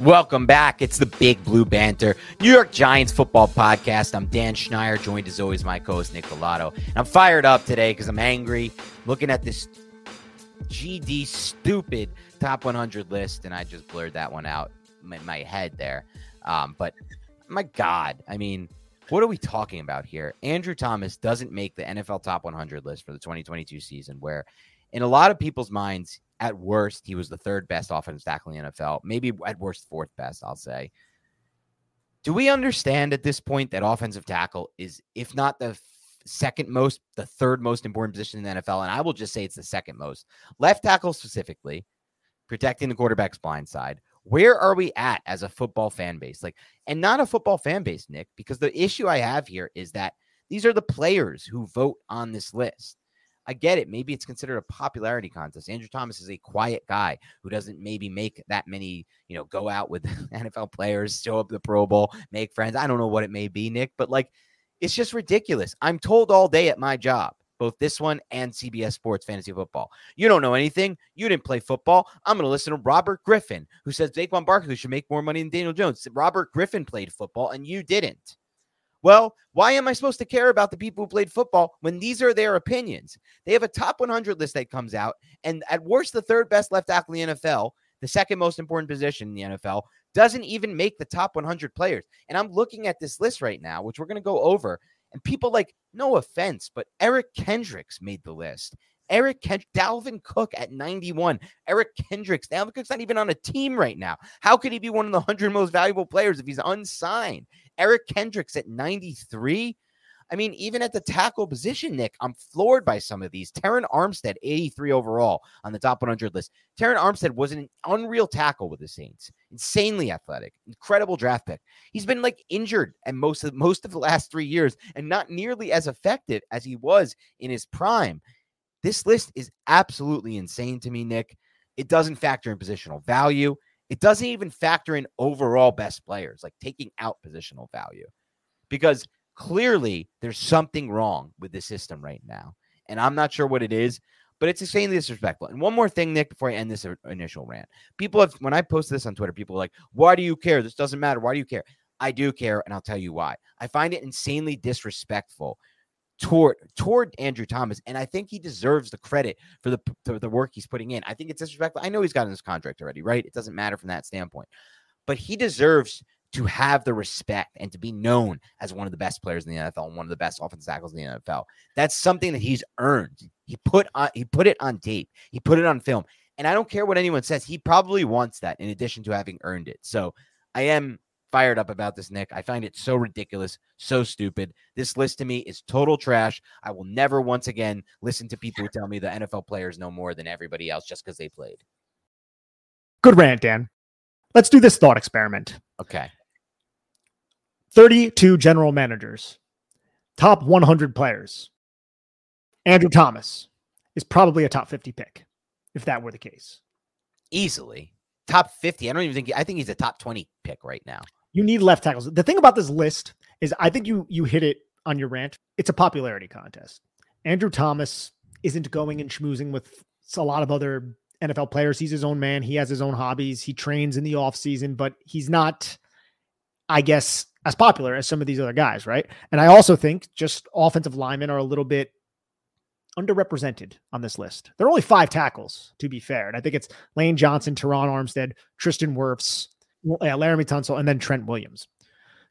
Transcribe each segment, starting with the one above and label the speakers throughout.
Speaker 1: Welcome back. It's the Big Blue Banter, New York Giants football podcast. I'm Dan Schneier, joined as always my co-host Nick Falato. And I'm fired up today because I'm angry looking at this GD stupid top 100 list, and I just blurred that one out in my head there. Um, but my God, I mean, what are we talking about here? Andrew Thomas doesn't make the NFL top 100 list for the 2022 season, where in a lot of people's minds, at worst, he was the third best offensive tackle in the NFL. Maybe at worst, fourth best, I'll say. Do we understand at this point that offensive tackle is, if not the second most, the third most important position in the NFL? And I will just say it's the second most. Left tackle specifically, protecting the quarterback's blind side. Where are we at as a football fan base? Like, and not a football fan base, Nick, because the issue I have here is that these are the players who vote on this list. I get it. Maybe it's considered a popularity contest. Andrew Thomas is a quiet guy who doesn't maybe make that many, you know, go out with NFL players, show up the Pro Bowl, make friends. I don't know what it may be, Nick, but like it's just ridiculous. I'm told all day at my job, both this one and CBS Sports Fantasy Football. You don't know anything. You didn't play football. I'm going to listen to Robert Griffin, who says Saquon Barkley should make more money than Daniel Jones. Robert Griffin played football and you didn't. Well, why am I supposed to care about the people who played football when these are their opinions? They have a top 100 list that comes out, and at worst, the third best left tackle in the NFL, the second most important position in the NFL, doesn't even make the top 100 players. And I'm looking at this list right now, which we're going to go over, and people like, no offense, but Eric Kendricks made the list. Eric Kend- Dalvin Cook at 91. Eric Kendricks. Dalvin Cook's not even on a team right now. How could he be one of the 100 most valuable players if he's unsigned? Eric Kendricks at 93. I mean, even at the tackle position, Nick, I'm floored by some of these. Terron Armstead, 83 overall on the top 100 list. Terron Armstead was an unreal tackle with the Saints. Insanely athletic, incredible draft pick. He's been like injured and most of most of the last three years, and not nearly as effective as he was in his prime. This list is absolutely insane to me, Nick. It doesn't factor in positional value. It doesn't even factor in overall best players, like taking out positional value, because clearly there's something wrong with the system right now. And I'm not sure what it is, but it's insanely disrespectful. And one more thing, Nick, before I end this initial rant. People have, when I post this on Twitter, people are like, why do you care? This doesn't matter. Why do you care? I do care, and I'll tell you why. I find it insanely disrespectful toward toward Andrew Thomas, and I think he deserves the credit for the for the work he's putting in. I think it's disrespectful. I know he's got in his contract already, right? It doesn't matter from that standpoint, but he deserves to have the respect and to be known as one of the best players in the NFL and one of the best offensive tackles in the NFL. That's something that he's earned. He put on he put it on tape. He put it on film. And I don't care what anyone says. He probably wants that in addition to having earned it. So I am fired up about this, Nick. I find it so ridiculous, so stupid. This list to me is total trash. I will never once again listen to people who tell me the NFL players know more than everybody else just because they played.
Speaker 2: Good rant, Dan. Let's do this thought experiment.
Speaker 1: Okay.
Speaker 2: 32 general managers, top 100 players. Andrew Thomas is probably a top 50 pick if that were the case.
Speaker 1: Easily. Top 50. I don't even think I think he's a top 20 pick right now.
Speaker 2: You need left tackles. The thing about this list is I think you you hit it on your rant. It's a popularity contest. Andrew Thomas isn't going and schmoozing with a lot of other NFL players. He's his own man. He has his own hobbies. He trains in the off season, but he's not, I guess, as popular as some of these other guys, right? And I also think just offensive linemen are a little bit underrepresented on this list. There are only five tackles, to be fair. And I think it's Lane Johnson, Terron Armstead, Tristan Wirfs, yeah, Laremy Tunsil, and then Trent Williams.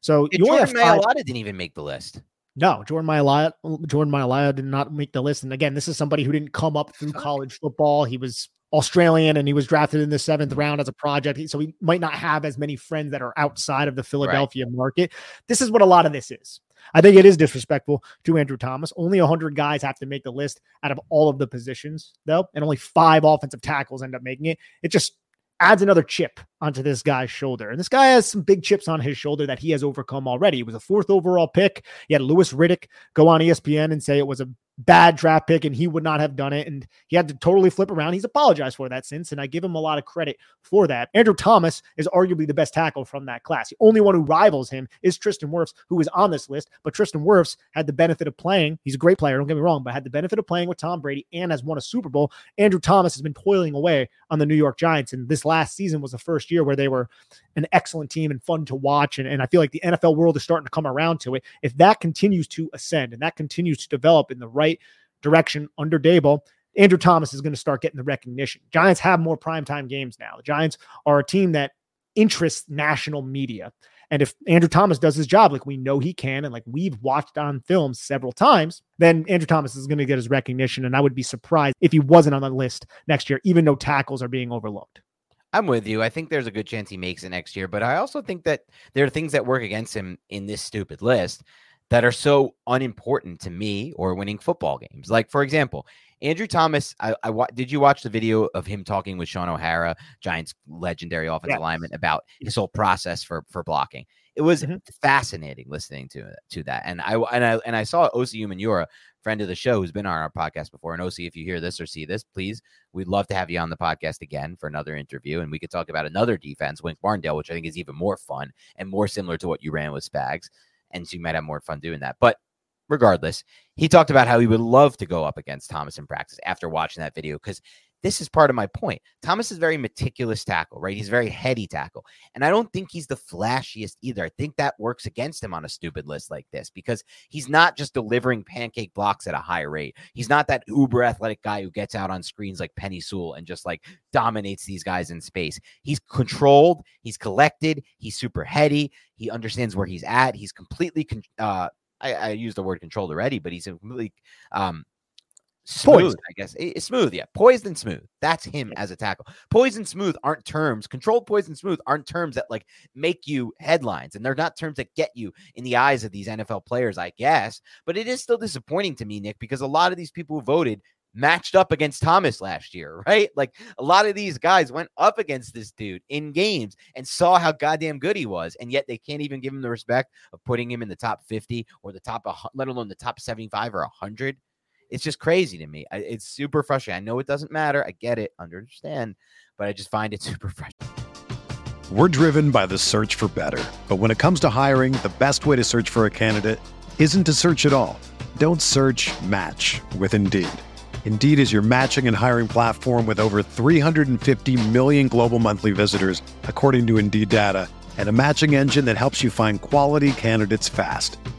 Speaker 2: So you
Speaker 1: Jordan
Speaker 2: have five.
Speaker 1: Mailata didn't even make the list.
Speaker 2: No, Jordan Mailata, Jordan Mailata did not make the list. And again, this is somebody who didn't come up through college football. He was Australian and he was drafted in the seventh mm-hmm. round as a project. So he might not have as many friends that are outside of the Philadelphia market. This is what a lot of this is. I think it is disrespectful to Andrew Thomas. Only 100 guys have to make the list out of all of the positions, though, and only five offensive tackles end up making it. It just adds another chip onto this guy's shoulder. And this guy has some big chips on his shoulder that he has overcome already. He was a fourth overall pick. He had Louis Riddick go on ESPN and say it was a bad draft pick and he would not have done it. And he had to totally flip around. He's apologized for that since, and I give him a lot of credit for that. Andrew Thomas is arguably the best tackle from that class. The only one who rivals him is Tristan Wirfs, who is on this list. But Tristan Wirfs had the benefit of playing. He's a great player, don't get me wrong, but had the benefit of playing with Tom Brady and has won a Super Bowl. Andrew Thomas has been toiling away on the New York Giants. And this last season was the first year where they were an excellent team and fun to watch. And, and I feel like the NFL world is starting to come around to it. If that continues to ascend and that continues to develop in the right direction under Daboll, Andrew Thomas is going to start getting the recognition. Giants have more primetime games now. The Giants are a team that interests national media. And if Andrew Thomas does his job like we know he can, and like we've watched on film several times, then Andrew Thomas is going to get his recognition. And I would be surprised if he wasn't on the list next year, even though tackles are being overlooked.
Speaker 1: I'm with you. I think there's a good chance he makes it next year, but I also think that there are things that work against him in this stupid list that are so unimportant to me or winning football games. Like, for example, Andrew Thomas. I, I wa- did you watch the video of him talking with Shaun O'Hara, Giants legendary offensive
Speaker 2: Yes.
Speaker 1: lineman, about his whole process for for blocking? It was
Speaker 2: Mhm.
Speaker 1: fascinating listening to to that, and I and I and I saw Osi Umenyiora, friend of the show, who's been on our podcast before. And Osi, if you hear this or see this, please We'd love to have you on the podcast again for another interview, and we could talk about another defense, Wink Martindale, which I think is even more fun and more similar to what you ran with Spags. And so you might have more fun doing that. But regardless, he talked about how he would love to go up against Thomas in practice after watching that video because this is part of my point. Thomas is very meticulous tackle, right? He's very heady tackle. And I don't think he's the flashiest either. I think that works against him on a stupid list like this because he's not just delivering pancake blocks at a high rate. He's not that uber athletic guy who gets out on screens like Penei Sewell and just like dominates these guys in space. He's controlled, he's collected, he's super heady, he understands where he's at. He's completely con- uh I, I used the word controlled already, but he's completely um smooth,
Speaker 2: Poised.
Speaker 1: I guess. Eh, smooth, yeah. Poised and smooth. That's him as a tackle. Poised and smooth aren't terms. Controlled, poised, and smooth aren't terms that like make you headlines, and they're not terms that get you in the eyes of these NFL players, I guess. But it is still disappointing to me, Nick, because a lot of these people who voted matched up against Thomas last year, right? Like a lot of these guys went up against this dude in games and saw how goddamn good he was, and yet they can't even give him the respect of putting him in the top 50 or the top, let alone the top 75 or 100. It's just crazy to me. I, it's super frustrating. I know it doesn't matter. I get it, understand, but I just find it super frustrating.
Speaker 3: We're driven by the search for better. But when it comes to hiring, the best way to search for a candidate isn't to search at all. Don't search match with Indeed. Indeed is your matching and hiring platform with over 350 million global monthly visitors, according to Indeed data, and a matching engine that helps you find quality candidates fast.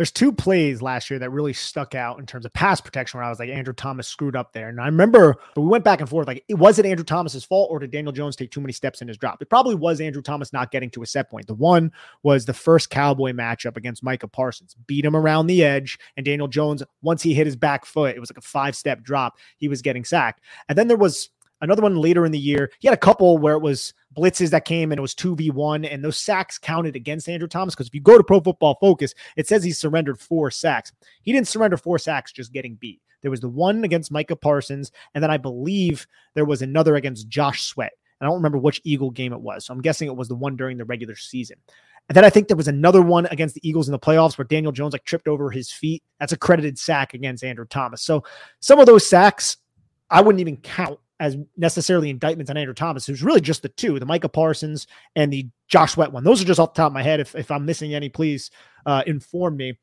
Speaker 2: There's two plays last year that really stuck out in terms of pass protection where I was like, Andrew Thomas screwed up there. And I remember we went back and forth like, it was it Andrew Thomas's fault or did Daniel Jones take too many steps in his drop? It probably was Andrew Thomas not getting to a set point. The one was the first Cowboy matchup against Micah Parsons, beat him around the edge. And Daniel Jones, once he hit his back foot, it was like a five step drop. He was getting sacked. And then there was Another one later in the year, he had a couple where it was blitzes that came and it was 2v1, and those sacks counted against Andrew Thomas. Because if you go to Pro Football Focus, it says he surrendered four sacks. He didn't surrender four sacks just getting beat. There was the one against Micah Parsons, and then I believe there was another against Josh Sweat. And I don't remember which Eagle game it was. So I'm guessing it was the one during the regular season. And then I think there was another one against the Eagles in the playoffs where Daniel Jones like tripped over his feet. That's a credited sack against Andrew Thomas. So some of those sacks I wouldn't even count as necessarily indictments on Andrew Thomas, who's really just the two, the Micah Parsons and the Josh Sweat one. Those are just off the top of my head. If, if I'm missing any, please uh, inform me.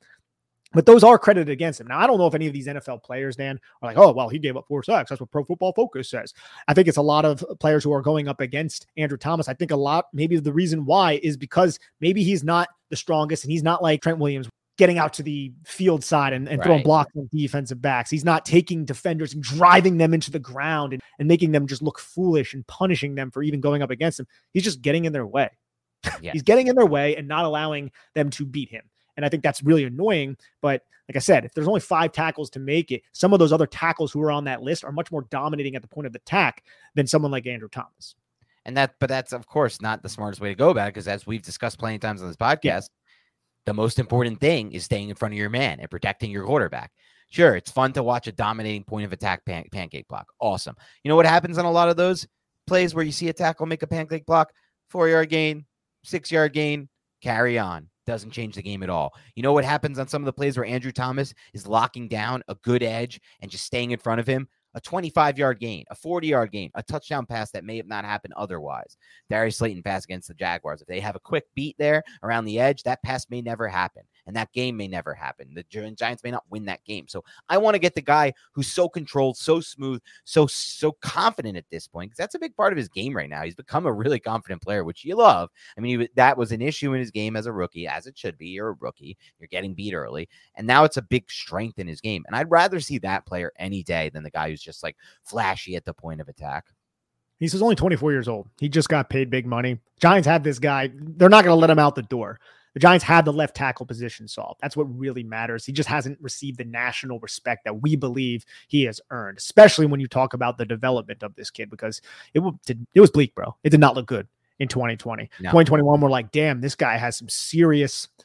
Speaker 2: But those are credited against him. Now, I don't know if any of these NFL players, Dan, are like, oh, well, he gave up four sacks. That's what Pro Football Focus says. I think it's a lot of players who are going up against Andrew Thomas. I think a lot, maybe the reason why is because maybe he's not the strongest and he's not like Trent Williams, getting out to the field side and, and right. throwing blocks on defensive backs. He's not taking defenders and driving them into the ground and, and making them just look foolish and punishing them for even going up against him. He's just getting in their way. Yeah. He's getting in their way and not allowing them to beat him. And I think that's really annoying. But like I said, if there's only five tackles to make it, some of those other tackles who are on that list are much more dominating at the point of attack than someone like Andrew Thomas.
Speaker 1: And that, but that's of course not the smartest way to go about it because as we've discussed plenty of times on this podcast, yeah the most important thing is staying in front of your man and protecting your quarterback. Sure, it's fun to watch a dominating point of attack pan- pancake block. Awesome. You know what happens on a lot of those plays where you see a tackle make a pancake block, four yard gain, six yard gain, carry on. Doesn't change the game at all. You know what happens on some of the plays where Andrew Thomas is locking down a good edge and just staying in front of him? A 25 yard gain, a 40 yard gain, a touchdown pass that may have not happened otherwise. Darius Slayton pass against the Jaguars. If they have a quick beat there around the edge, that pass may never happen and that game may never happen. The Giants may not win that game. So I want to get the guy who's so controlled, so smooth, so so confident at this point because that's a big part of his game right now. He's become a really confident player, which you love. I mean, he, that was an issue in his game as a rookie, as it should be. You're a rookie, you're getting beat early, and now it's a big strength in his game. And I'd rather see that player any day than the guy who's just like flashy at the point of attack.
Speaker 2: He's only 24 years old. He just got paid big money. Giants have this guy. They're not going to let him out the door. The Giants have the left tackle position solved. That's what really matters. He just hasn't received the national respect that we believe he has earned, especially when you talk about the development of this kid, because it, it was bleak, bro. It did not look good in 2020. No. 2021, we're like, damn, this guy has some serious –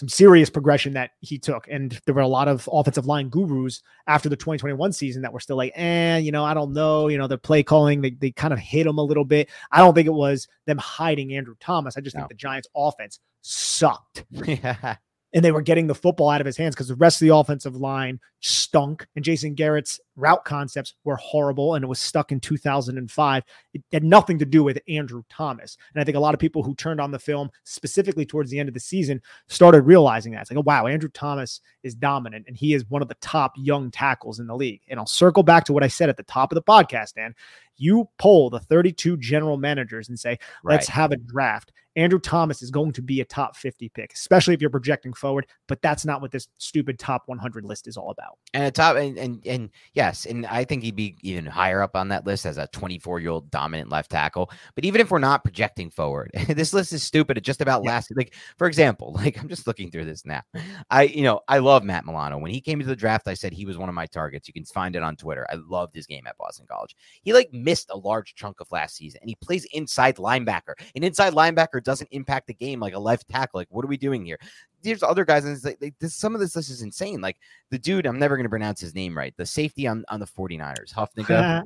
Speaker 2: some serious progression that he took. And there were a lot of offensive line gurus after the 2021 season that were still like, eh, you know, I don't know. You know, the play calling, they, they kind of hit him a little bit. I don't think it was them hiding Andrew Thomas. I just no. think the Giants offense sucked. Yeah and they were getting the football out of his hands because the rest of the offensive line stunk and Jason Garrett's route concepts were horrible and it was stuck in 2005. It had nothing to do with Andrew Thomas. And I think a lot of people who turned on the film specifically towards the end of the season started realizing that. It's like, oh, wow, Andrew Thomas is dominant and he is one of the top young tackles in the league. And I'll circle back to what I said at the top of the podcast, Dan. You poll the 32 general managers and say, let's right. have a draft. Andrew Thomas is going to be a top 50 pick, especially if you're projecting forward. But that's not what this stupid top 100 list is all about.
Speaker 1: And a top, and, and, and yes, and I think he'd be even higher up on that list as a 24 year old dominant left tackle. But even if we're not projecting forward, this list is stupid. It just about yeah. lasted. Like, for example, like I'm just looking through this now. I, you know, I love Matt Milano. When he came into the draft, I said he was one of my targets. You can find it on Twitter. I loved his game at Boston College. He like missed a large chunk of last season and he plays inside linebacker. An inside linebacker doesn't impact the game like a left tackle. Like, what are we doing here? There's other guys, and like, like this, some of this list is insane. Like the dude, I'm never going to pronounce his name right. The safety on, on the 49ers, Hufanga.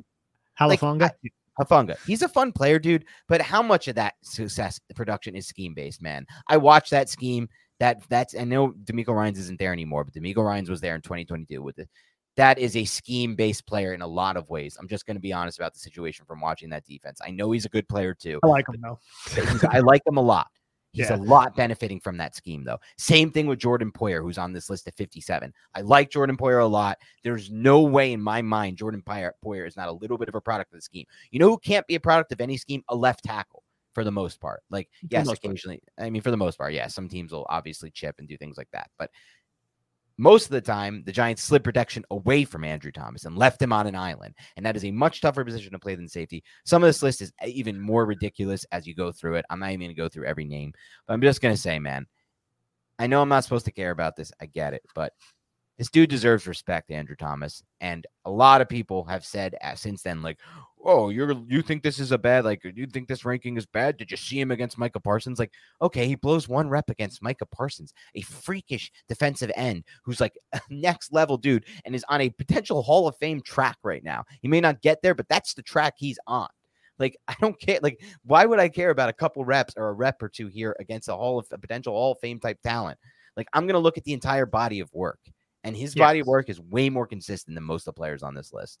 Speaker 2: Halafunga. Like,
Speaker 1: Hufanga. He's a fun player, dude. But how much of that success production is scheme based, man? I watched that scheme. That that's I know DeMeco Ryans isn't there anymore, but DeMeco Ryans was there in 2022 with it. That is a scheme based player in a lot of ways. I'm just going to be honest about the situation from watching that defense. I know he's a good player too.
Speaker 2: I like him though.
Speaker 1: I like him a lot. He's yeah. a lot benefiting from that scheme, though. Same thing with Jordan Poyer, who's on this list at 57. I like Jordan Poyer a lot. There's no way in my mind Jordan Poyer, is not a little bit of a product of the scheme. You know who can't be a product of any scheme? A left tackle for the most part. Like, yes, occasionally. Part. I mean, for the most part, yeah. Some teams will obviously chip and do things like that. But most of the time, the Giants slid protection away from Andrew Thomas and left him on an island. And that is a much tougher position to play than safety. Some of this list is even more ridiculous as you go through it. I'm not even going to go through every name, but I'm just going to say, man, I know I'm not supposed to care about this. I get it. But this dude deserves respect, Andrew Thomas. And a lot of people have said uh, since then, like, oh, you're you think this is a bad, like, you think this ranking is bad? Did you see him against Micah Parsons? Like, okay, he blows one rep against Micah Parsons, a freakish defensive end who's like next level dude and is on a potential Hall of Fame track right now. He may not get there, but that's the track he's on. Like, I don't care. Like, why would I care about a couple reps or a rep or two here against a Hall of a potential Hall of Fame type talent? Like, I'm gonna look at the entire body of work and his body of work is way more consistent than most of the players on this list.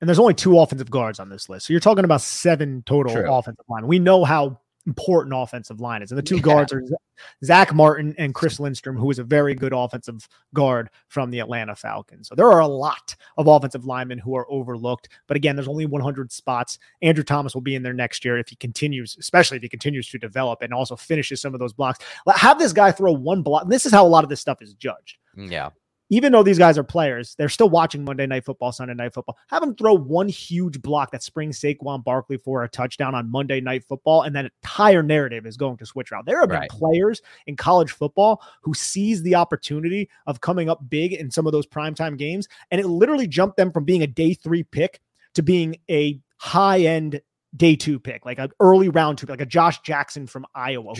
Speaker 2: And there's only two offensive guards on this list. So you're talking about seven total True. offensive line. We know how important offensive line is. And the two yeah. guards are Zack Martin and Chris Lindstrom, who is a very good offensive guard from the Atlanta Falcons. So there are a lot of offensive linemen who are overlooked. But again, there's only 100 spots. Andrew Thomas will be in there next year if he continues, especially if he continues to develop and also finishes some of those blocks. Have this guy throw one block. This is how a lot of this stuff is judged.
Speaker 1: Mm, yeah
Speaker 2: even though these guys are players, they're still watching Monday Night Football, Sunday Night Football. Have them throw one huge block that springs Saquon Barkley for a touchdown on Monday Night Football, and that entire narrative is going to switch around. There have been right. players in college football who seize the opportunity of coming up big in some of those primetime games, and it literally jumped them from being a day three pick to being a high end day two pick, like an early round two, like a Josh Jackson from Iowa.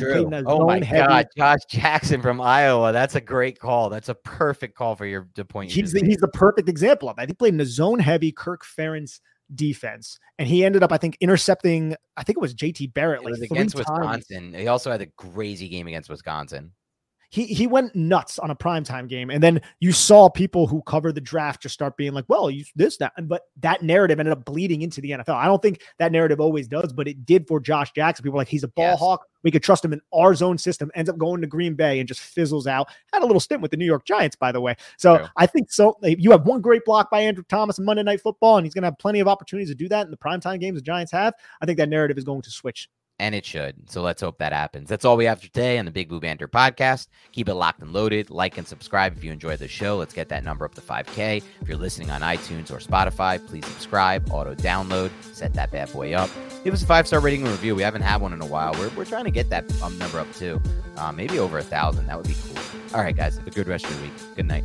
Speaker 1: Oh my heavy. God, Josh Jackson from Iowa. That's a great call. That's a perfect call for your the point.
Speaker 2: He's the, he's the perfect example of that. He played in a zone heavy Kirk Ferentz defense, and he ended up, I think, intercepting. I think it was JT Barrett. It like
Speaker 1: against Wisconsin. He also had a crazy game against Wisconsin
Speaker 2: he he went nuts on a primetime game. And then you saw people who cover the draft just start being like, well, you this, that. But that narrative ended up bleeding into the NFL. I don't think that narrative always does, but it did for Josh Jackson. People like, he's a ball yes. hawk. We could trust him in our zone system, ends up going to Green Bay and just fizzles out. Had a little stint with the New York Giants, by the way. So yeah. I think so. You have one great block by Andrew Thomas on Monday Night Football, and he's going to have plenty of opportunities to do that in the primetime games the Giants have. I think that narrative is going to switch
Speaker 1: and it should. So let's hope that happens. That's all we have for today on the Big Blue Banter podcast. Keep it locked and loaded. Like and subscribe if you enjoy the show. Let's get that number up to 5K. If you're listening on iTunes or Spotify, please subscribe, auto download, set that bad boy up. Give us a five star rating and review. We haven't had one in a while. We're, we're trying to get that um, number up too. Uh, maybe over a thousand. That would be cool. All right, guys. Have a good rest of your week. Good night.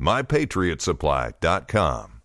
Speaker 4: mypatriotsupply.com.